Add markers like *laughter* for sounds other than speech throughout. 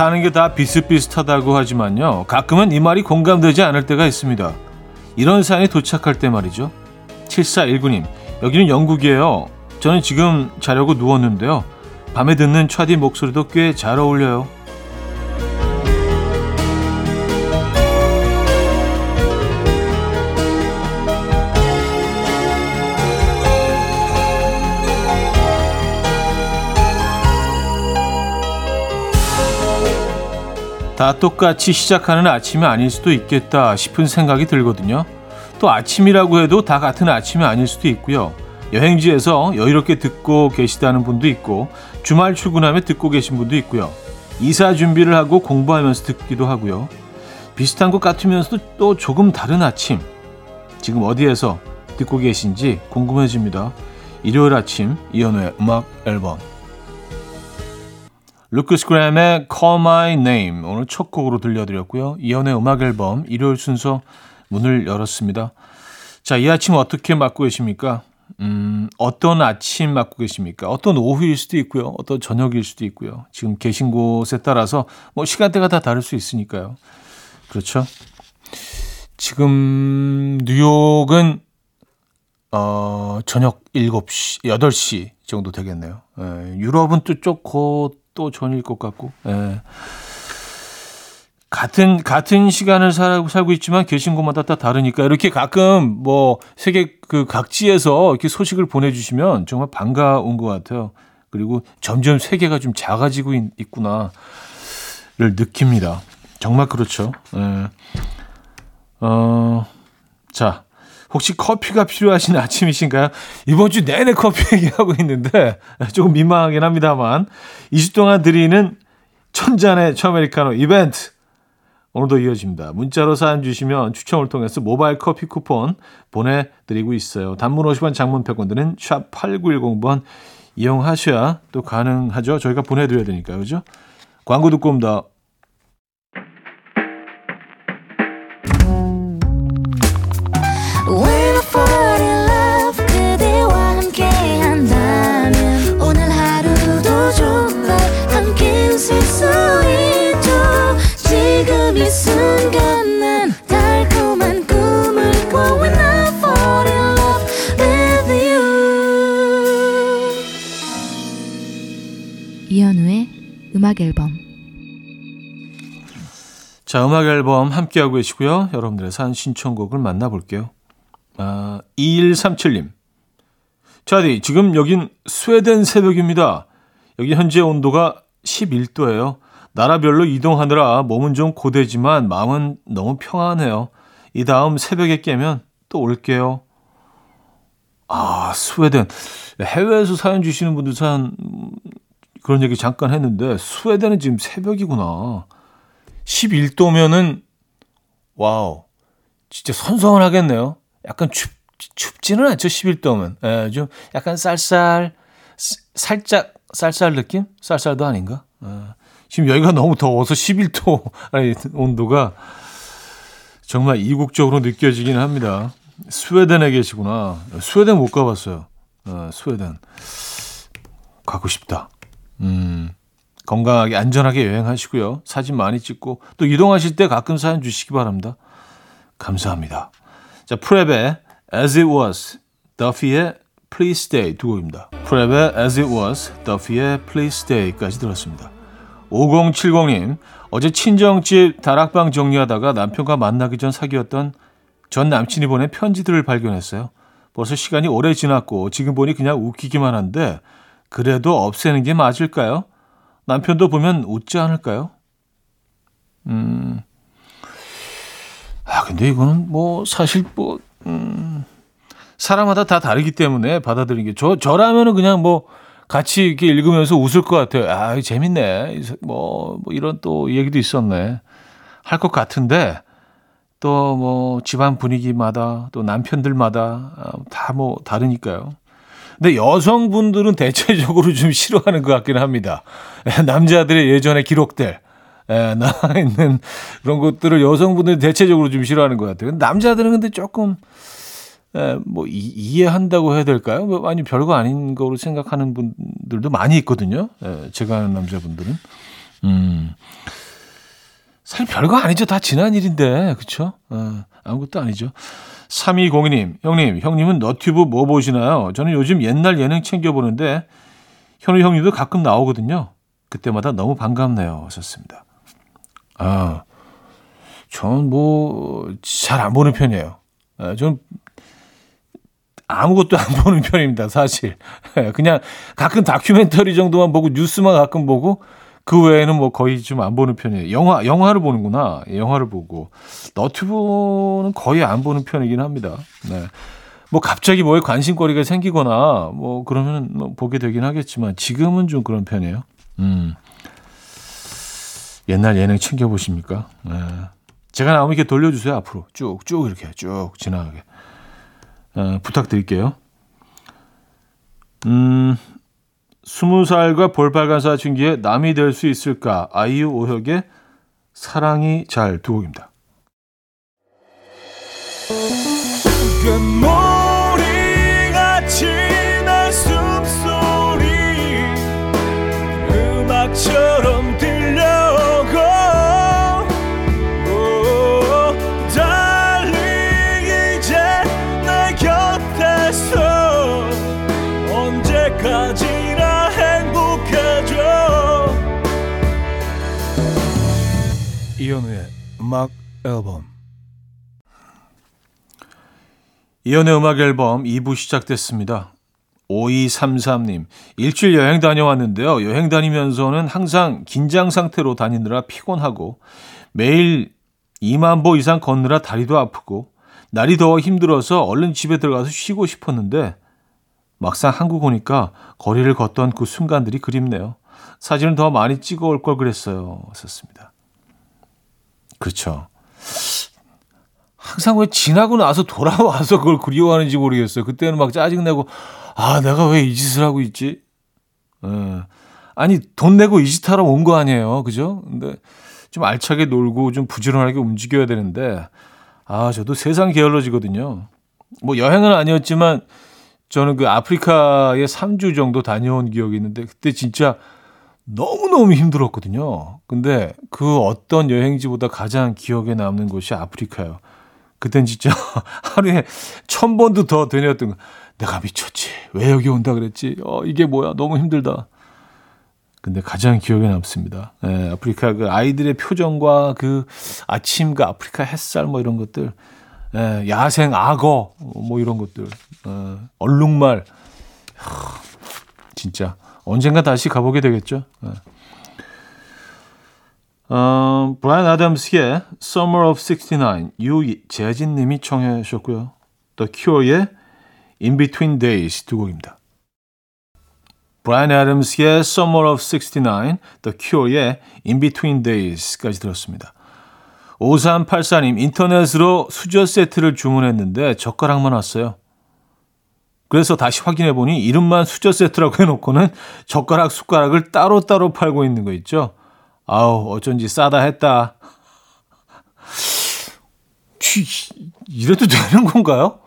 사는 게 다 비슷비슷하다고 하지만요. 가끔은 이 말이 공감되지 않을 때가 있습니다. 이런 사연이 도착할 때 말이죠. 7419님, 여기는 영국이에요. 저는 지금 자려고 누웠는데요. 밤에 듣는 차디 목소리도 꽤 잘 어울려요. 다 똑같이 시작하는 아침이 아닐 수도 있겠다 싶은 생각이 들거든요. 또 아침이라고 해도 다 같은 아침이 아닐 수도 있고요. 여행지에서 여유롭게 듣고 계시다는 분도 있고 주말 출근하며 듣고 계신 분도 있고요. 이사 준비를 하고 공부하면서 듣기도 하고요. 비슷한 것 같으면서도 또 조금 다른 아침. 지금 어디에서 듣고 계신지 궁금해집니다. 일요일 아침 이연우의 음악 앨범 루크스 그램의 Call My Name 오늘 첫 곡으로 들려드렸고요. 이연의 음악 앨범 일요일 순서 문을 열었습니다. 자, 이 아침 어떻게 맞고 계십니까? 음, 어떤 아침 맞고 계십니까? 어떤 오후일 수도 있고요. 어떤 저녁일 수도 있고요. 지금 계신 곳에 따라서 뭐 시간대가 다 다를 수 있으니까요. 그렇죠? 지금 뉴욕은 어, 저녁 7시, 8시 정도 되겠네요. 예, 유럽은 또 조금 또 전일 것 같고. 예. 같은 같은 시간을 살고 살고 있지만 계신 곳마다 다 다르니까 이렇게 가끔 뭐 세계 그 각지에서 이렇게 소식을 보내주시면 정말 반가운 것 같아요. 그리고 점점 세계가 좀 작아지고 있, 구나를 느낍니다. 정말 그렇죠. 예. 어, 자, 혹시 커피가 필요하신 *laughs* 아침이신가요? 이번 주 내내 커피 *laughs* 얘기하고 있는데 조금 민망하긴 합니다만 2주 동안 드리는 천잔의 처메리카노 이벤트 오늘도 이어집니다. 문자로 사연 주시면 추첨을 통해서 모바일 커피 쿠폰 보내드리고 있어요. 단문 50원 장문 100원 드는 샵 8910번 이용하셔야 또 가능하죠. 저희가 보내드려야 되니까요. 그죠? 광고 듣고 옵니다. 자, 음악 앨범 함께하고 계시고요. 여러분들의 산 신청곡을 만나볼게요. 아, 2137님. 자디, 지금 여긴 스웨덴 새벽입니다. 여기 현재 온도가 11도예요. 나라별로 이동하느라 몸은 좀 고되지만 마음은 너무 평안해요. 이 다음 새벽에 깨면 또 올게요. 아, 스웨덴. 해외에서 사연 주시는 분들 사연 그런 얘기 잠깐 했는데 스웨덴은 지금 새벽이구나. 11도면은 wow. 진짜 선선하겠네요. 약간 춥 춥지는 않죠. 11도면. 예, 좀 약간 쌀쌀 살짝 쌀쌀 느낌? 쌀쌀도 아닌가? 예. 지금 여기가 너무 더워서 11도 *laughs* 아니 온도가 정말 이국적으로 느껴지긴 합니다. 스웨덴에 계시구나. 스웨덴 못 가봤어요. 어, 스웨덴 가고 싶다. 음, 건강하게 안전하게 여행하시고요. 사진 많이 찍고 또 이동하실 때 가끔 사연 주시기 바랍니다. 감사합니다. 자, 프랩의 As It Was, 더피의 Please Stay 두 곡입니다. 프랩의 As It Was, 더피의 Please Stay까지 들었습니다. 5070님, 어제 친정집 다락방 정리하다가 남편과 만나기 전 사귀었던 전 남친이 보낸 편지들을 발견했어요. 벌써 시간이 오래 지났고 지금 보니 그냥 웃기기만 한데 그래도 없애는 게 맞을까요? 남편도 보면 웃지 않을까요? 음. 아, 근데 이거는 뭐 사실 뭐, 음, 사람마다 다 다르기 때문에 받아들이는 게, 저, 저라면은 그냥 뭐 같이 이렇게 읽으면서 웃을 것 같아요. 아, 재밌네. 뭐, 뭐 이런 또 얘기도 있었네. 할 것 같은데, 또 뭐 집안 분위기마다 또 남편들마다 아, 다뭐 다르니까요. 근데 여성분들은 대체적으로 좀 싫어하는 것 같기는 합니다. *laughs* 남자들의 예전에 기록들. 에, 나와 있는 그런 것들을 여성분들이 대체적으로 좀 싫어하는 것 같아요. 남자들은 근데 조금 에, 뭐 이, 이해한다고 해야 될까요? 뭐 아니 별거 아닌 거로 생각하는 분들도 많이 있거든요. 에, 제가 아는 남자분들은 음. 사실 별거 아니죠. 다 지난 일인데. 그쵸? 어, 아무것도 아니죠. 3202님, 형님, 형님은 너튜브 뭐 보시나요? 저는 요즘 옛날 예능 챙겨보는데, 현우 형님도 가끔 나오거든요. 그때마다 너무 반갑네요. 하셨습니다. 아, 전 뭐, 잘 안 보는 편이에요. 아, 전 아무것도 안 보는 편입니다, 사실. *laughs* 그냥 가끔 다큐멘터리 정도만 보고, 뉴스만 가끔 보고, 그 외에는 뭐 거의 좀 안 보는 편이에요. 영화, 영화를 보는구나. 영화를 보고. 너튜브는 거의 안 보는 편이긴 합니다. 네. 뭐 갑자기 뭐에 관심거리가 생기거나 뭐 그러면 뭐 보게 되긴 하겠지만 지금은 좀 그런 편이에요. 음. 옛날 예능 챙겨 보십니까? 네. 제가 나오면 이렇게 돌려주세요, 앞으로. 쭉, 쭉 이렇게 쭉 지나가게. 어, 부탁드릴게요. 음, 스무 살과 볼빨간 사춘기에 남이 될 수 있을까? 아이유 오혁의 사랑이 잘 두 곡입니다. 음악 앨범 이연의 음악 앨범 2부 시작됐습니다. 5233님, 일주일 여행 다녀왔는데요. 여행 다니면서는 항상 긴장 상태로 다니느라 피곤하고 매일 2만 보 이상 걷느라 다리도 아프고 날이 더워 힘들어서 얼른 집에 들어가서 쉬고 싶었는데 막상 한국 오니까 거리를 걷던 그 순간들이 그립네요. 사진을 더 많이 찍어 올 걸 그랬어요. 썼습니다. 그렇죠. 항상 왜 지나고 나서 돌아와서 그걸 그리워하는지 모르겠어요. 그때는 막 짜증내고, 아, 내가 왜 이 짓을 하고 있지? 예. 아니, 돈 내고 이 짓 하러 온 거 아니에요. 그죠? 근데 좀 알차게 놀고 좀 부지런하게 움직여야 되는데, 아, 저도 세상 게을러지거든요. 뭐 여행은 아니었지만, 저는 그 아프리카에 3주 정도 다녀온 기억이 있는데, 그때 진짜 너무너무 힘들었거든요. 근데 그 어떤 여행지보다 가장 기억에 남는 곳이 아프리카예요. 그땐 진짜 *laughs* 하루에 천 번도 더 되뇌었던 거. 내가 미쳤지. 왜 여기 온다 그랬지? 어, 이게 뭐야? 너무 힘들다. 근데 가장 기억에 남습니다. 예, 아프리카 그 아이들의 표정과 그 아침 그 아프리카 햇살 뭐 이런 것들, 예, 야생 악어 뭐 이런 것들, 어, 얼룩말, 하, 진짜 언젠가 다시 가보게 되겠죠. 예. 어, 브라이언 아담스의 Summer of 69 유재진 님이 청해 주셨고요. The Cure의 In Between Days 두 곡입니다. 브라이언 아담스의 Summer of 69, The Cure의 In Between Days까지 들었습니다. 5384님, 인터넷으로 수저 세트를 주문했는데 젓가락만 왔어요. 그래서 다시 확인해 보니 이름만 수저 세트라고 *laughs* 해놓고는 젓가락, 숟가락을 따로따로 팔고 있는 거 있죠? 아우, 어쩐지 싸다 했다. 이래도 되는 건가요?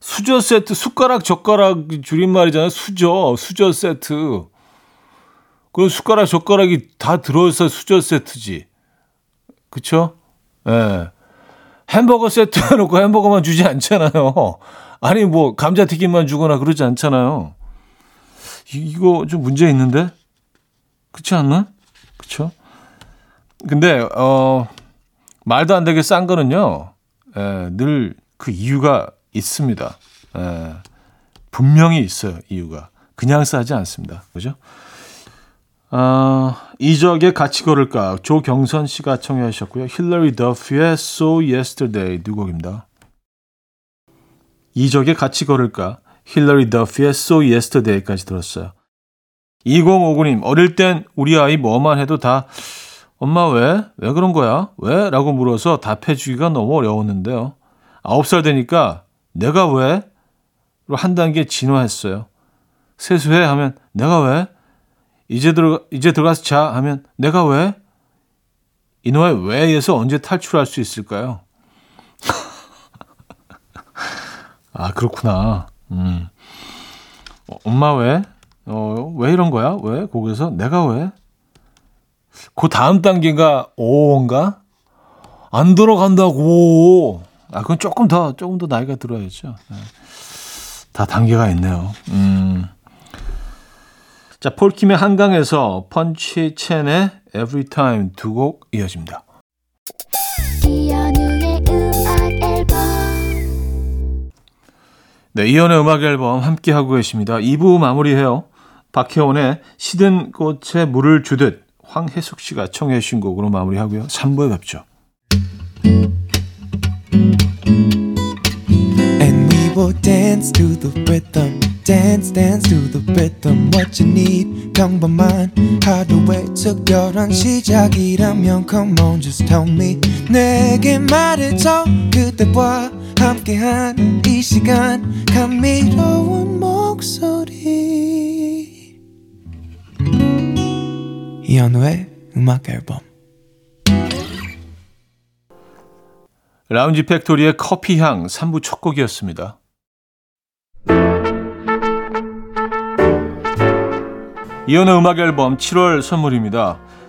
수저 세트, 숟가락, 젓가락 줄임말이잖아요. 수저, 수저 세트. 그럼 숟가락, 젓가락이 다 들어있어 수저 세트지. 그쵸? 예. 네. 햄버거 세트 해놓고 햄버거만 주지 않잖아요. 아니, 뭐, 감자튀김만 주거나 그러지 않잖아요. 이 거 좀 문제 있는데? 그렇지 않나? 그쵸? 근데, 어, 말도 안 되게 싼 거는요, 예, 늘그 이유가 있습니다. 예, 분명히 있어요, 이유가. 그냥 싸지 않습니다. 그죠? 어, 이적의 같이 걸을까? 조경선 씨가 청해 주셨고요. 힐러리 더피의 So Yesterday 두 곡입니다. 이적의 같이 걸을까? 힐러리 더피의 So Yesterday까지 들었어요. 2059님, 어릴 땐 우리 아이 뭐만 해도 다 엄마 왜? 왜 그런 거야? 왜? 라고 물어서 답해주기가 너무 어려웠는데요. 9살 되니까 내가 왜? 로한 단계 진화했어요. 세수해 하면 내가 왜? 이제 들어 이제 들어가서 자 하면 내가 왜? 이놈의 왜에서 언제 탈출할 수 있을까요? *laughs* 아 그렇구나. 음. 어, 엄마 왜? 어, 왜 이런 거야? 왜? 거기서 내가 왜? 그 다음 단계가 5인가? 안 들어간다고. 아, 그건 조금 더, 조금 더 나이가 들어야죠. 네. 다 단계가 있네요. 음. 자, 폴킴의 한강에서 펀치 첸의 Every Time 두 곡 이어집니다. 네, 이연의 음악 앨범 함께 하고 계십니다. 2부 마무리해요. 박혜원의 시든 꽃에 물을 주듯 황혜숙 씨가 청해 주신 곡으로 마무리하고요. 3부에 뵙죠. Will dance to the rhythm. Dance, dance to the rhythm. What you need, 평범한 하루의 특별한 시작이라면 Come on, just tell me. 내게 말해줘. 그대와 함께한 이 시간. 감미로운 목소리. 이현우의 음악 앨범. 라운지 팩토리의 커피향 3부 첫 곡이었습니다. 이현우의 음악 앨범 7월 선물입니다.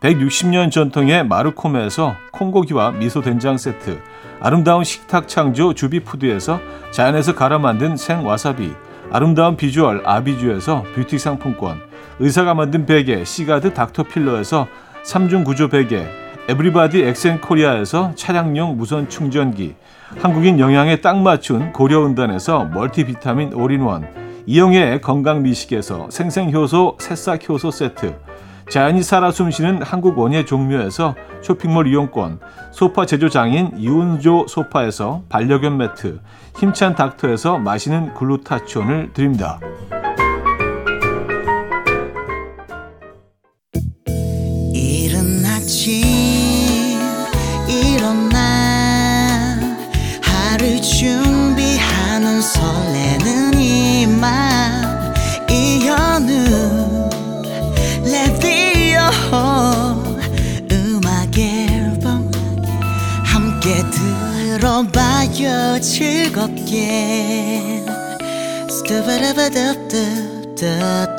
160년 전통의 마르코메에서 콩고기와 미소 된장 세트, 아름다운 식탁 창조 주비푸드에서 자연에서 갈아 만든 생와사비, 아름다운 비주얼 아비주에서 뷰티 상품권, 의사가 만든 베개 시가드 닥터필러에서 3중 구조 베개, 에브리바디 엑센코리아에서 차량용 무선 충전기, 한국인 영양에 딱 맞춘 고려은단에서 멀티비타민 올인원, 이영애의 건강 미식에서 생생효소 새싹효소 세트, 자연이 살아 숨쉬는 한국 원예 종묘에서 쇼핑몰 이용권, 소파 제조장인 이운조 소파에서 반려견 매트, 힘찬 닥터에서 마시는 글루타치온을 드립니다. 들어봐요 즐겁게 스타바라바답답답답답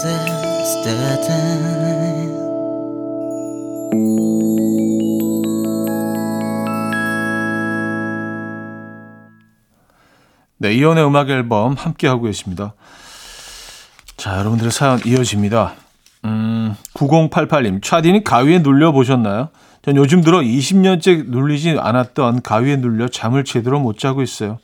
네, 이연의 음악 앨범 함께 하고 계십니다. 자, 여러분들의 사연 이어집니다. 음, 9088님, 차디는 가위에 눌려 보셨나요? 전 요즘 들어 20년째 눌리지 않았던 가위에 눌려 잠을 제대로 못 자고 있어요.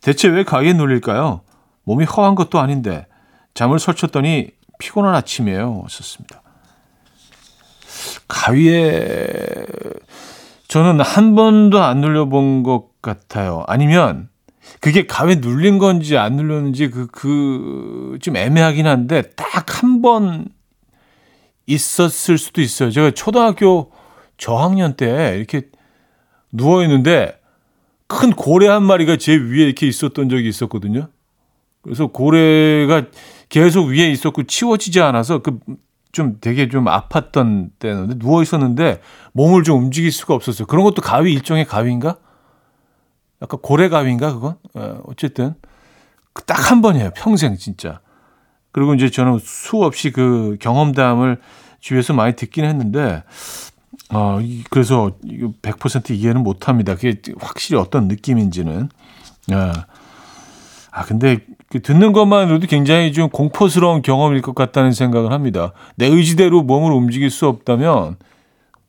대체 왜 가위에 눌릴까요? 몸이 허한 것도 아닌데 잠을 설쳤더니 피곤한 아침이에요. 썼습니다. 가위에 저는 한 번도 안 눌려본 것 같아요. 아니면 그게 가위에 눌린 건지 안 눌렸는지 그, 그, 좀 애매하긴 한데 딱 한 번 있었을 수도 있어요. 제가 초등학교 저학년 때 이렇게 누워 있는데 큰 고래 한 마리가 제 위에 이렇게 있었던 적이 있었거든요. 그래서 고래가 계속 위에 있었고 치워지지 않아서 그 좀 되게 좀 아팠던 때였는데 누워 있었는데 몸을 좀 움직일 수가 없었어요. 그런 것도 가위 일종의 가위인가? 약간 고래 가위인가 그건? 예, 어쨌든 딱 한 번이에요. 평생 진짜. 그리고 이제 저는 수없이 그 경험담을 주위에서 많이 듣긴 했는데 어, 이- 그래서 이거 100% 이해는 못 합니다. 그게 확실히 어떤 느낌인지는. 예. 아, 근데 그 듣는 것만으로도 굉장히 좀 공포스러운 경험일 것 같다는 생각을 합니다. 내 의지대로 몸을 움직일 수 없다면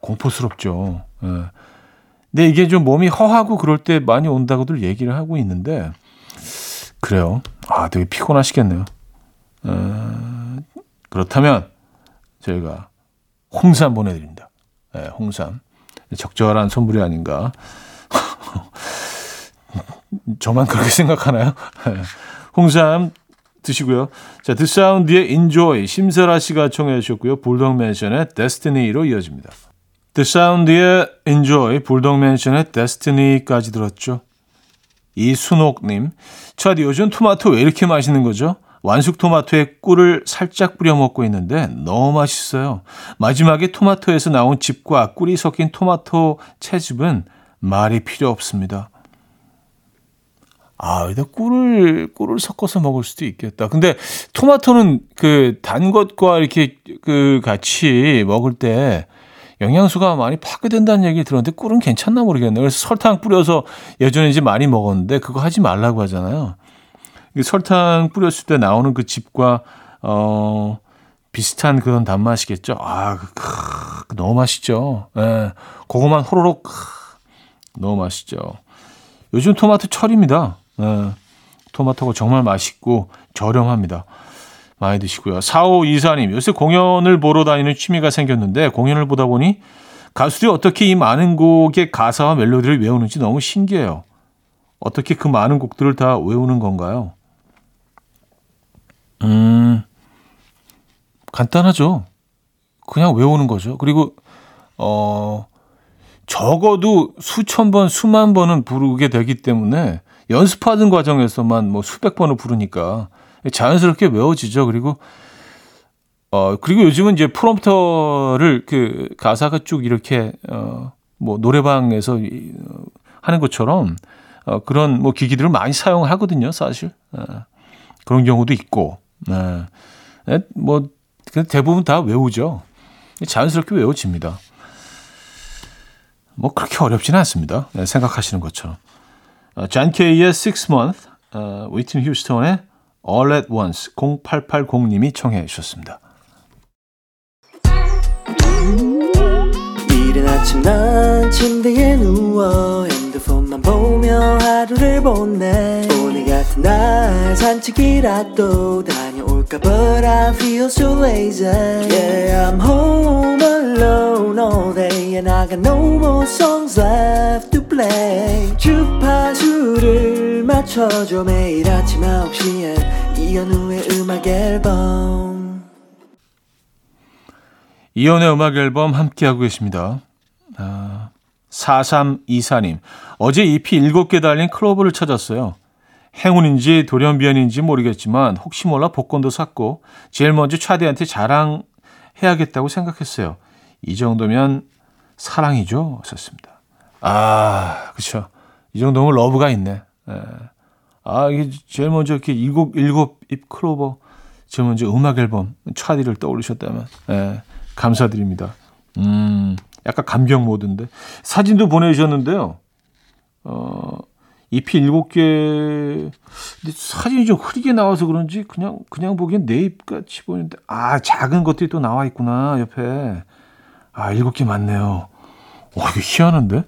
공포스럽죠. 예. 근데 이게 좀 몸이 허하고 그럴 때 많이 온다고들 얘기를 하고 있는데 그래요. 아, 되게 피곤하시겠네요. 어, 그렇다면 저희가 홍삼 보내드립니다. 네, 홍삼. 적절한 선물이 아닌가. *laughs* 저만 그렇게 생각하나요? 네. 홍삼 드시고요. 자, 드사운드의 Enjoy 심세라 씨가 청해 주셨고요. 불독 맨션의 Destiny로 이어집니다. Sound의 Enjoy, 불독맨션의 Destiny까지 들었죠. 이순옥님, 차디 요즘 토마토 왜 이렇게 맛있는 거죠? 완숙 토마토에 꿀을 살짝 뿌려 먹고 있는데 너무 맛있어요. 마지막에 토마토에서 나온 즙과 꿀이 섞인 토마토 채즙은 말이 필요 없습니다. 아, 여기다 꿀을, 꿀을 섞어서 먹을 수도 있겠다. 근데 토마토는 그 단 것과 이렇게 그 같이 먹을 때 영양소가 많이 파괴된다는 얘기 들었는데 꿀은 괜찮나 모르겠네요. 그래서 설탕 뿌려서 예전에 이제 많이 먹었는데 그거 하지 말라고 하잖아요. 설탕 뿌렸을 때 나오는 그 즙과 어 비슷한 그런 단맛이겠죠. 아, 크, 너무 맛있죠. 예. 그거만 호로록 크, 너무 맛있죠. 요즘 토마토 철입니다. 예. 토마토가 정말 맛있고 저렴합니다. 많이 드시고요. 4524님, 요새 공연을 보러 다니는 취미가 생겼는데 공연을 보다 보니 가수들이 어떻게 이 많은 곡의 가사와 멜로디를 외우는지 너무 신기해요. 어떻게 그 많은 곡들을 다 외우는 건가요? 음, 간단하죠. 그냥 외우는 거죠. 그리고, 어, 적어도 수천 번, 수만 번은 부르게 되기 때문에 연습하는 과정에서만 뭐 수백 번을 부르니까 자연스럽게 외워지죠. 그리고 어 그리고 요즘은 이제 프롬프터를 그 가사가 쭉 이렇게 어뭐 노래방에서 하는 것처럼 어 그런 뭐 기기들을 많이 사용하거든요, 사실. 어, 그런 경우도 있고. 네. 네뭐 대부분 다 외우죠. 자연스럽게 외워집니다. 뭐 그렇게 어렵지는 않습니다. 네, 생각하시는 것처럼. 어, 잔 케이의 Six Month, 어, 위튼 휴스턴의 All at Once 0880님이 청해 주셨습니다. 이른 아침 난 침대에 누워 핸드폰만 보며 하루를 보내 오늘 같은 날 산책이라도 다 녀올까 But I feel so lazy Yeah I'm home alone all day And I got no more songs left to play 주파수를 맞춰줘 매일 아침 9시에 이현우의 음악 앨범 이현우의 음악 앨범 함께하고 계십니다. 아, 4324님. 어제 잎이 7개 달린 클로버를 찾았어요. 행운인지 돌연변인지 모르겠지만 혹시 몰라 복권도 샀고 제일 먼저 차디한테 자랑해야겠다고 생각했어요. 이 정도면 사랑이죠. 썼습니다. 아, 그렇죠. 이 정도면 love가 있네. 예. 아, 이게 제일 먼저 이렇게 일곱, 일곱 잎 클로버, 제일 먼저 음악 앨범, 차디를 떠올리셨다면, 예. 감사드립니다. 음, 약간 감격 모드인데. 사진도 보내주셨는데요. 어, 잎이 일곱 개, 사진이 좀 흐리게 나와서 그런지 그냥, 그냥 보기엔 네 잎같이 보이는데, 아, 작은 것들이 또 나와 있구나, 옆에. 아, 일곱 개 맞네요. 와, 이거 희한한데?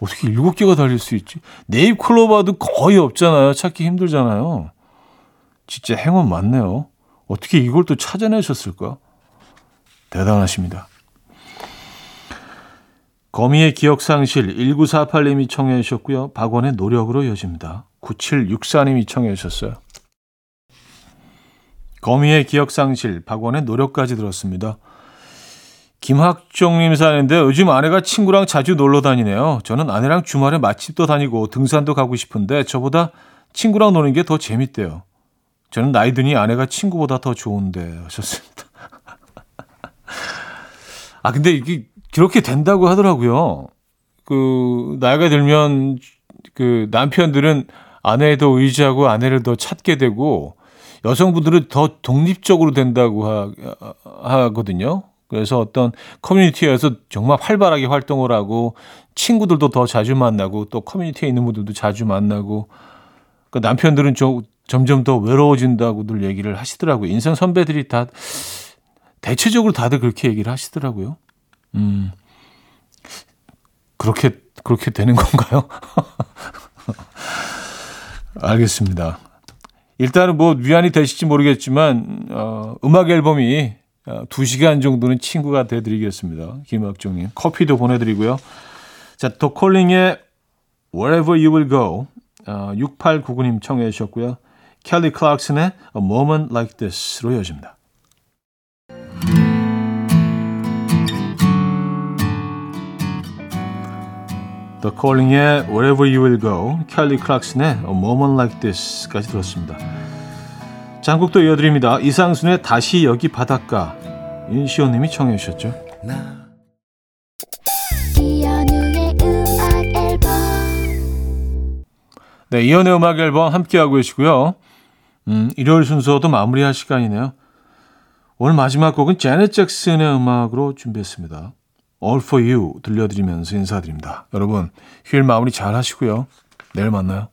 어떻게 일곱 개가 달릴 수 있지? 네잎 클로바도 거의 없잖아요. 찾기 힘들잖아요. 진짜 행운 많네요. 어떻게 이걸 또 찾아내셨을까? 대단하십니다. 거미의 기억상실 1948님이 청해 주셨고요. 박원의 노력으로 이어집니다. 9764님이 청해 주셨어요. 거미의 기억상실, 박원의 노력까지 들었습니다. 김학종님 사는데 요즘 아내가 친구랑 자주 놀러 다니네요. 저는 아내랑 주말에 맛집도 다니고 등산도 가고 싶은데 저보다 친구랑 노는 게 더 재밌대요. 저는 나이 드니 아내가 친구보다 더 좋은데 하셨습니다. *laughs* 아 근데 이게 그렇게 된다고 하더라고요. 그 나이가 들면 그 남편들은 아내도 의지하고 아내를 더 찾게 되고 여성분들은 더 독립적으로 된다고 하, 하거든요. 그래서 어떤 커뮤니티에서 정말 활발하게 활동을 하고 친구들도 더 자주 만나고 또 커뮤니티에 있는 분들도 자주 만나고 그 남편들은 좀 점점 더 외로워진다고들 얘기를 하시더라고요. 인생 선배들이 다 대체적으로 다들 그렇게 얘기를 하시더라고요. 음. 그렇게 그렇게 되는 건가요? *laughs* 알겠습니다. 일단은 뭐 위안이 되실지 모르겠지만 어, 음악 앨범이 어, 2시간 정도는 친구가 돼드리겠습니다. 김학종님. 커피도 보내드리고요. 자, 도콜링의 Wherever You Will Go 어, 6899님 청해 주셨고요. 켈리 클락슨의 A Moment Like This로 이어집니다. The Calling의 Wherever You Will Go, 켈리 클락슨의 A Moment Like This까지 들었습니다. 장곡도 이어드립니다. 이상순의 다시 여기 바닷가. 윤시호님이 청해 주셨죠. 네, 이연의 음악 앨범 함께하고 계시고요. 음, 일요일 순서도 마무리할 시간이네요. 오늘 마지막 곡은 제넷 잭슨의 음악으로 준비했습니다. All for You 들려드리면서 인사드립니다. 여러분, 휴일 마무리 잘 하시고요. 내일 만나요.